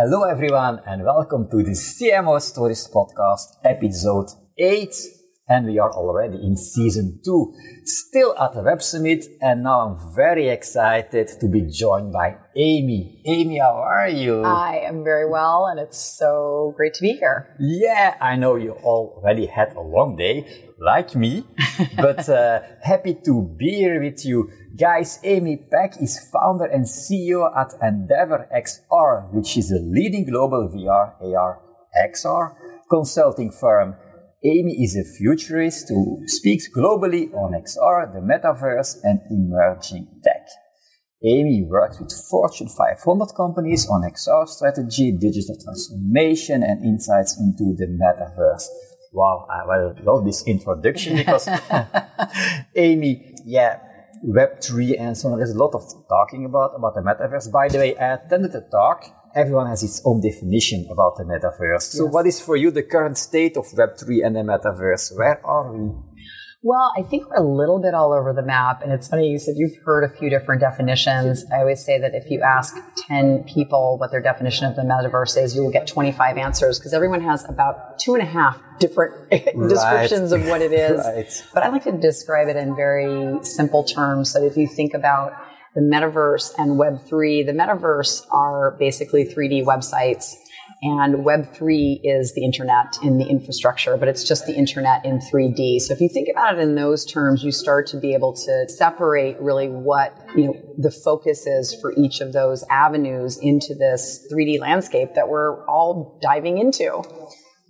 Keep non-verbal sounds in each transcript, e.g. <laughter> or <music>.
Hello, everyone, and welcome to the CMO Stories podcast, episode 8. And we are already in season 2, still at the Web Summit. And now I'm very excited to be joined by Amy. Amy, how are you? I am very well, and it's so great to be here. Yeah, I know you already had a long day, like me, <laughs> but uh, happy to be here with you. Guys, Amy Peck is founder and CEO at Endeavor XR, which is a leading global VR, AR, XR consulting firm. Amy is a futurist who speaks globally on XR, the metaverse, and emerging tech. Amy works with Fortune 500 companies on XR strategy, digital transformation, and insights into the metaverse. Wow, I well, love this introduction because <laughs> Amy, yeah, Web3 and so on. There's a lot of talking about, about the metaverse. By the way, I attended a talk. Everyone has its own definition about the metaverse. So what is for you the current state of Web3 and the metaverse? Where are we? Well, I think we're a little bit all over the map. And it's funny, you said you've heard a few different definitions. I always say that if you ask 10 people what their definition of the metaverse is, you will get 25 answers because everyone has about two and a half different <laughs> descriptions of what it is. <laughs> Right. But I like to describe it in very simple terms. So if you think about the metaverse and Web3, the metaverse are basically 3D websites and Web3 is the internet in the infrastructure, but it's just the internet in 3D. So if you think about it in those terms, you start to be able to separate really what, you know, the focus is for each of those avenues into this 3D landscape that we're all diving into.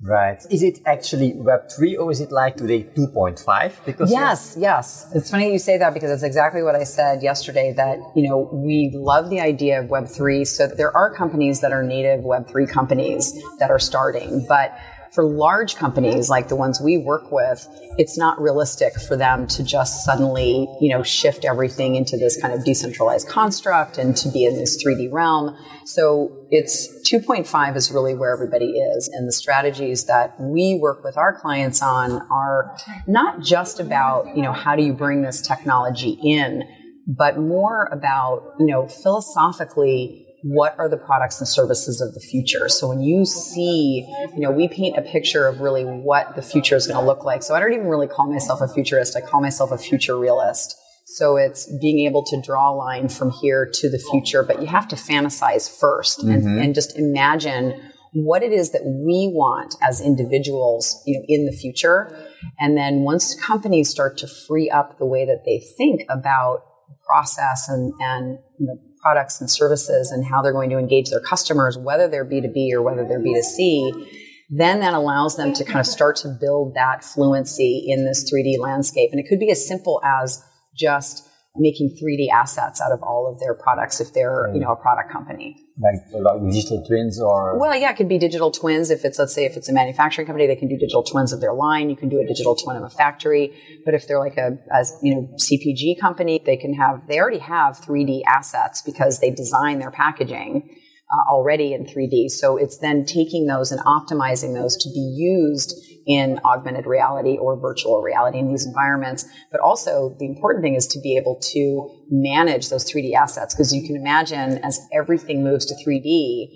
Right. Is it actually Web3 or is it like today 2.5? Because Yes, yes. It's funny you say that because it's exactly what I said yesterday that, you know, we love the idea of Web3. So there are companies that are native Web3 companies that are starting, but for large companies like the ones we work with, it's not realistic for them to just suddenly, you know, shift everything into this kind of decentralized construct and to be in this 3D realm. So it's 2.5 is really where everybody is. And the strategies that we work with our clients on are not just about, you know, how do you bring this technology in, but more about, you know, philosophically, what are the products and services of the future? So when you see, you know, we paint a picture of really what the future is going to look like. So I don't even really call myself a futurist. I call myself a future realist. So it's being able to draw a line from here to the future, but you have to fantasize 1st and, mm-hmm. and just imagine what it is that we want as individuals, you know, in the future. And then once companies start to free up the way that they think about process and, and you know, products and services and how they're going to engage their customers, whether they're B2B or whether they're B2C, then that allows them to kind of start to build that fluency in this 3D landscape. And it could be as simple as just making 3D assets out of all of their products if they're, you know, a product company. Like, like digital twins or? Well, yeah, it could be digital twins. If it's, let's say, if it's a manufacturing company, they can do digital twins of their line. You can do a digital twin of a factory. But if they're like a, as, you know, CPG company, they can have, they already have 3D assets because they design their packaging uh, already in 3D. So it's then taking those and optimizing those to be used in augmented reality or virtual reality in these environments. But also the important thing is to be able to manage those 3D assets because you can imagine as everything moves to 3D,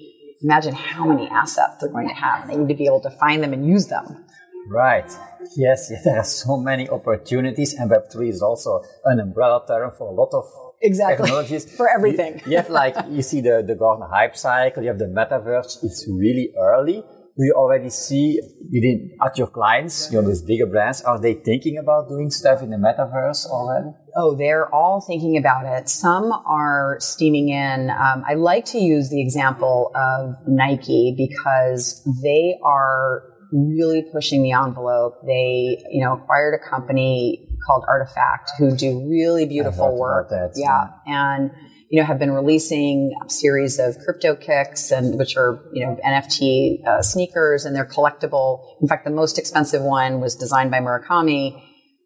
imagine how many assets they're going to have. They need to be able to find them and use them. Right. Yes, <laughs> there are so many opportunities, and Web3 is also an umbrella term for a lot of Exactly. technologies. <laughs> For everything. You, you have like, you see the, the Gartner hype cycle, you have the metaverse, it's really early. Do you already see within, at your clients, you know, these bigger brands, are they thinking about doing stuff in the metaverse already? Oh, they're all thinking about it. Some are steaming in. Um, I like to use the example of Nike because they are really pushing the envelope. They, you know, acquired a company called RTFKT who do really beautiful work. about that, yeah. And, you know, have been releasing a series of CryptoKicks and which are, you know, NFT uh, sneakers and they're collectible. In fact, the most expensive one was designed by Murakami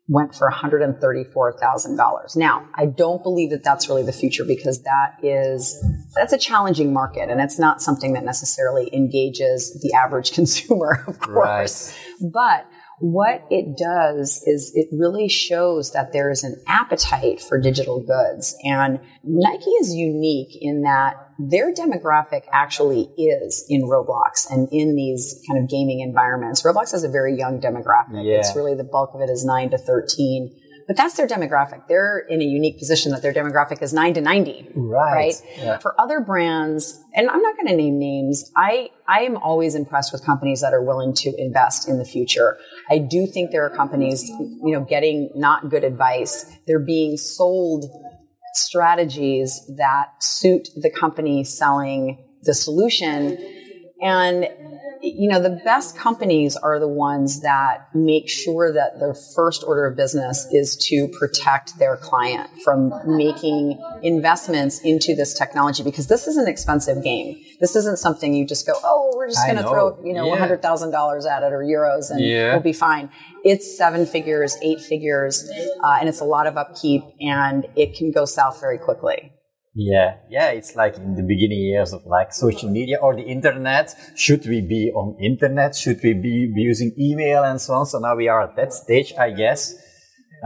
went for $134,000. Now, I don't believe that that's really the future because that is, that's a challenging market and it's not something that necessarily engages the average <laughs> consumer, of course. But what it does is it really shows that there is an appetite for digital goods. And Nike is unique in that their demographic actually is in Roblox and in these kind of gaming environments. Roblox has a very young demographic. Yeah. It's really the bulk of it is 9 to 13. But that's their demographic. They're in a unique position that their demographic is 9 to 90. Right. Right. Yeah. For other brands, and I'm not going to name names, I, I am always impressed with companies that are willing to invest in the future. I do think there are companies, you know, getting not good advice. They're being sold strategies that suit the company selling the solution. And you know, the best companies are the ones that make sure that their first order of business is to protect their client from making investments into this technology because this is an expensive game. This isn't something you just go, oh, we're just going to throw, you know, Yeah. $100,000 at it or euros and Yeah. we'll be fine. It's seven figures, eight figures, uh, and it's a lot of upkeep and it can go south very quickly. Yeah, yeah, it's like in the beginning years of like social media or the internet. Should we be on internet? Should we be using email and so on? So now we are at that stage, I guess.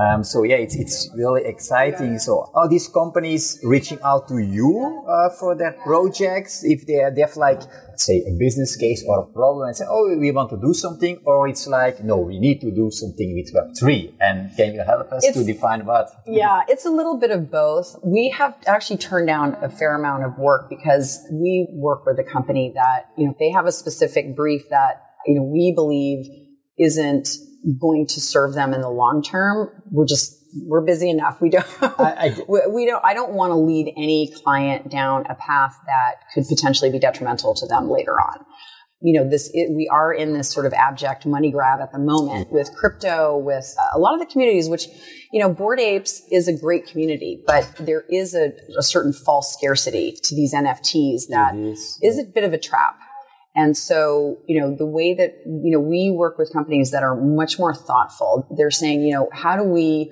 Um, so yeah, it's, it's really exciting. So are these companies reaching out to you uh, for their projects if they, they have like, say, a business case or a problem and say, oh, we want to do something, or it's like, no, we need to do something with Web3, and can you help us to define what? Yeah, it's a little bit of both. We have actually turned down a fair amount of work because we work with a company that, you know, they have a specific brief that, you know, we believe isn't going to serve them in the long term. We're just, we're busy enough. We don't, I- <laughs> we, we don't, I don't want to lead any client down a path that could potentially be detrimental to them later on you know this it, we are in this sort of abject money grab at the moment with crypto with a lot of the communities which you know Bored Apes is a great community but there is a, a certain false scarcity to these nfts that is. is a bit of a trap and so you know the way that you know we work with companies that are much more thoughtful they're saying you know how do we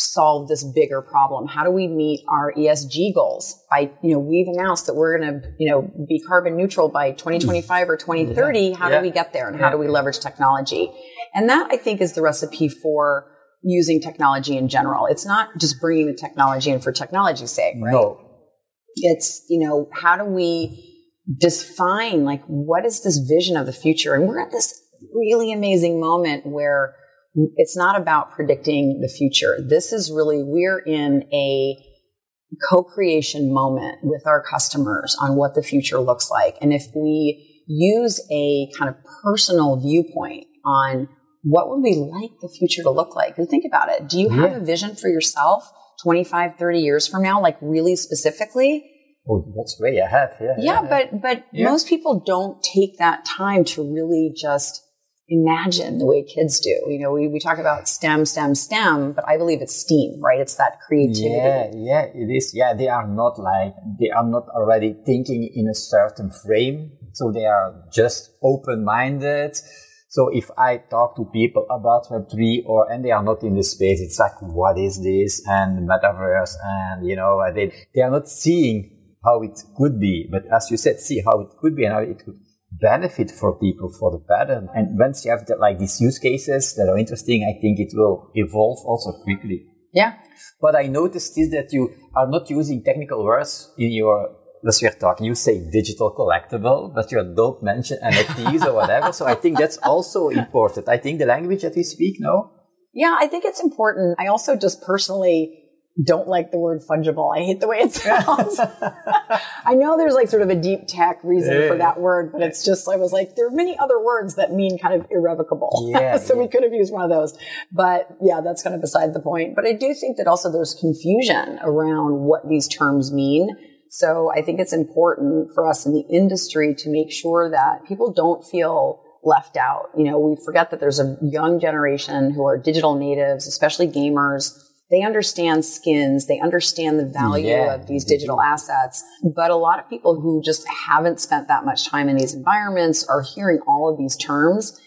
solve this bigger problem? How do we meet our ESG goals? By, you know, we've announced that we're going to, you know, be carbon neutral by 2025 or 2030. How Yeah. do we get there and how do we leverage technology? And that I think is the recipe for using technology in general. It's not just bringing the technology in for technology's sake, right? No, It's, you know, how do we define like what is this vision of the future? And we're at this really amazing moment where it's not about predicting the future. This is really, we're in a co-creation moment with our customers on what the future looks like. And if we use a kind of personal viewpoint on what would we like the future to look like? And think about it. Do you have Yeah. a vision for yourself 25, 30 years from now, like really specifically? Oh, that's way ahead. Yeah. Yeah, but but Yeah. most people don't take that time to really just imagine the way kids do. You know, we, we talk about STEM, STEM, STEM, but I believe it's STEAM, right? It's that creativity. Yeah, yeah, it is. Yeah, they are not like they are not already thinking in a certain frame, so they are just open-minded. So if I talk to people about Web3 or, and they are not in this space, it's like, what is this? And metaverse and, you know, they, they are not seeing how it could be. But as you said, see how it could be and how it could benefit for people for the better. And once you have the, like these use cases that are interesting, I think it will evolve also quickly. Yeah. What I noticed is that you are not using technical words in your, as we're talking, you say digital collectible, but you don't mention <laughs> NFTs or whatever. So I think that's also important. I think the language that we speak now, Yeah, I think it's important. I also just personally don't like the word fungible. I hate the way it sounds. <laughs> I know there's like sort of a deep tech reason for that word, but it's just, I was like, there are many other words that mean kind of irrevocable. <laughs> Yeah, so we could have used one of those. But yeah, that's kind of beside the point. But I do think that also there's confusion around what these terms mean. So I think it's important for us in the industry to make sure that people don't feel left out. You know, we forget that there's a young generation who are digital natives, especially gamers. They understand skins. They understand the value Yeah, of these digital assets. But a lot of people who just haven't spent that much time in these environments are hearing all of these terms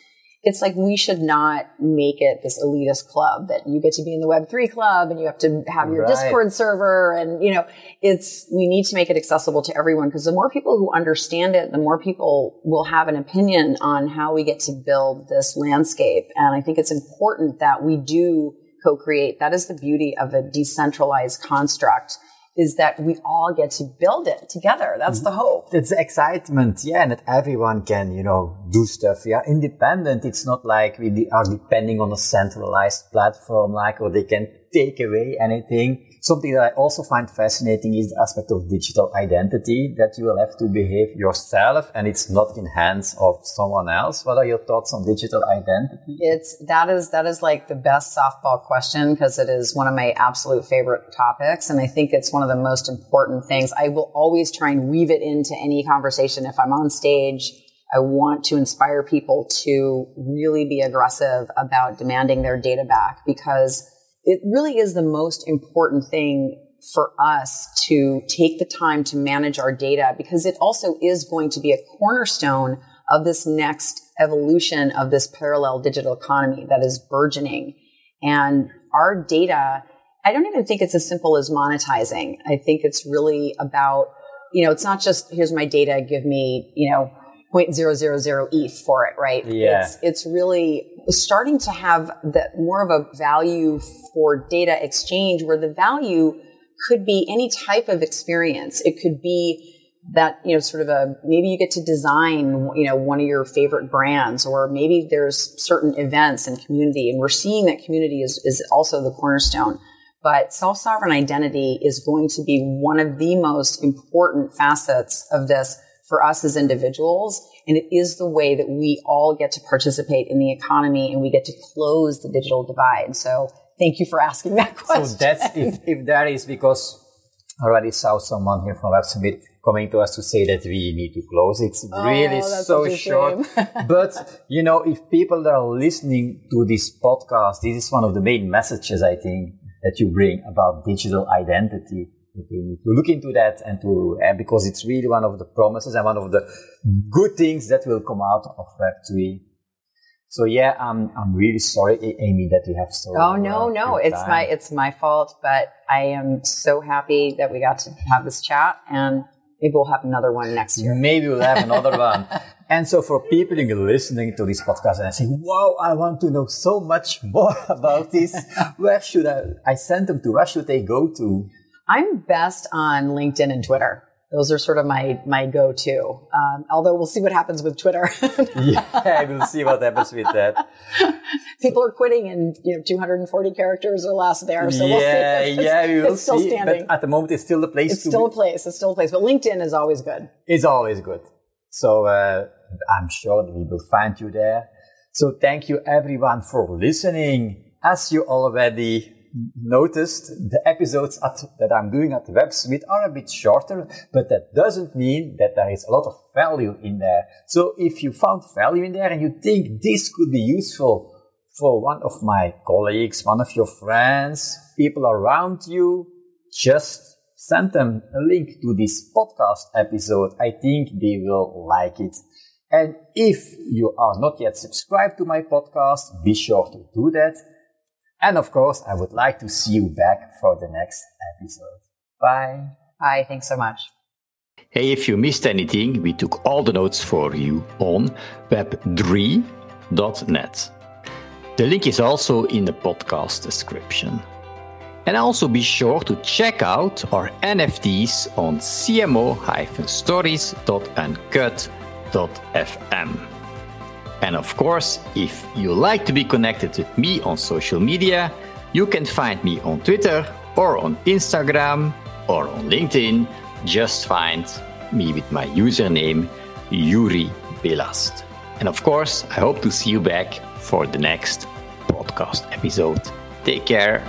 it's like we should not make it this elitist club that you get to be in the Web3 club and you have to have your Right. Discord server. And, you know, it's, we need to make it accessible to everyone because the more people who understand it, the more people will have an opinion on how we get to build this landscape. And I think it's important that we do co-create. That is the beauty of a decentralized construct is that we all get to build it together. That's the hope. It's excitement, yeah, and that everyone can, you know, do stuff. Are independent. It's not like we are depending on a centralized platform, like, or they can take away anything. Something that I also find fascinating is the aspect of digital identity that you will have to behave yourself and it's not in hands of someone else. What are your thoughts on digital identity? It's that is that is like the best softball question because it is one of my absolute favorite topics, and I think it's one of the most important things. I will always try and weave it into any conversation if I'm on stage. I want to inspire people to really be aggressive about demanding their data back because it really is the most important thing for us to take the time to manage our data because it also is going to be a cornerstone of this next evolution of this parallel digital economy that is burgeoning. And our data, I don't even think it's as simple as monetizing. I think it's really about, you know, it's not just here's my data, give me, you know, 0.000 ETH for it, right? Yeah. It's, it's really starting to have the more of a value for data exchange where the value could be any type of experience. It could be that, you know, sort of a, maybe you get to design, you know, one of your favorite brands, or maybe there's certain events and community, and we're seeing that community is, is also the cornerstone. But self-sovereign identity is going to be one of the most important facets of this for us as individuals. And it is the way that we all get to participate in the economy and we get to close the digital divide. So thank you for asking that question. So that's if, if that is because I already saw someone here from Summit coming to us to say that we need to close. It's oh, really Oh, that's so short. <laughs> but you know, if people that are listening to this podcast, this is one of the main messages I think that you bring about digital identity. Need To look into that and to, uh, because it's really one of the promises and one of the good things that will come out of Web3. So yeah, I'm, I'm really sorry, Amy, that we have so. Oh no, no, it's time. my it's my fault, but I am so happy that we got to have this chat and maybe we'll have another one next year. Maybe we'll have another one. <laughs> And so for people listening to this podcast and I say, wow, I want to know so much more <laughs> about this. Where should I, I send them to, where should they go to? I'm best on LinkedIn and Twitter. Those are sort of my my go-to. Um, although we'll see what happens with Twitter. <laughs> Yeah, we'll see what happens with that. People are quitting and you know 240 characters or less there. So we'll see. yeah, it's, yeah, we will it's still see. standing. But at the moment, it's still the place it's to still a place. It's still a place. But LinkedIn is always good. It's always good. So uh, I'm sure that we will find you there. So thank you everyone for listening. As you already noticed, the episodes at, that I'm doing at the Web Summit are a bit shorter, but that doesn't mean that there is a lot of value in there. So if you found value in there and you think this could be useful for one of my colleagues, one of your friends, people around you, just send them a link to this podcast episode. I think they will like it. And if you are not yet subscribed to my podcast, be sure to do that. And of course, I would like to see you back for the next episode. Bye. Hi. Thanks so much. Hey, if you missed anything, we took all the notes for you on webdrie.net. The link is also in the podcast description. And also be sure to check out our NFTs on cmo-stories.uncut.fm. And of course, if you like to be connected with me on social media, you can find me on Twitter or on Instagram or on LinkedIn. Just find me with my username Joeri Billast. And of course, I hope to see you back for the next podcast episode. Take care.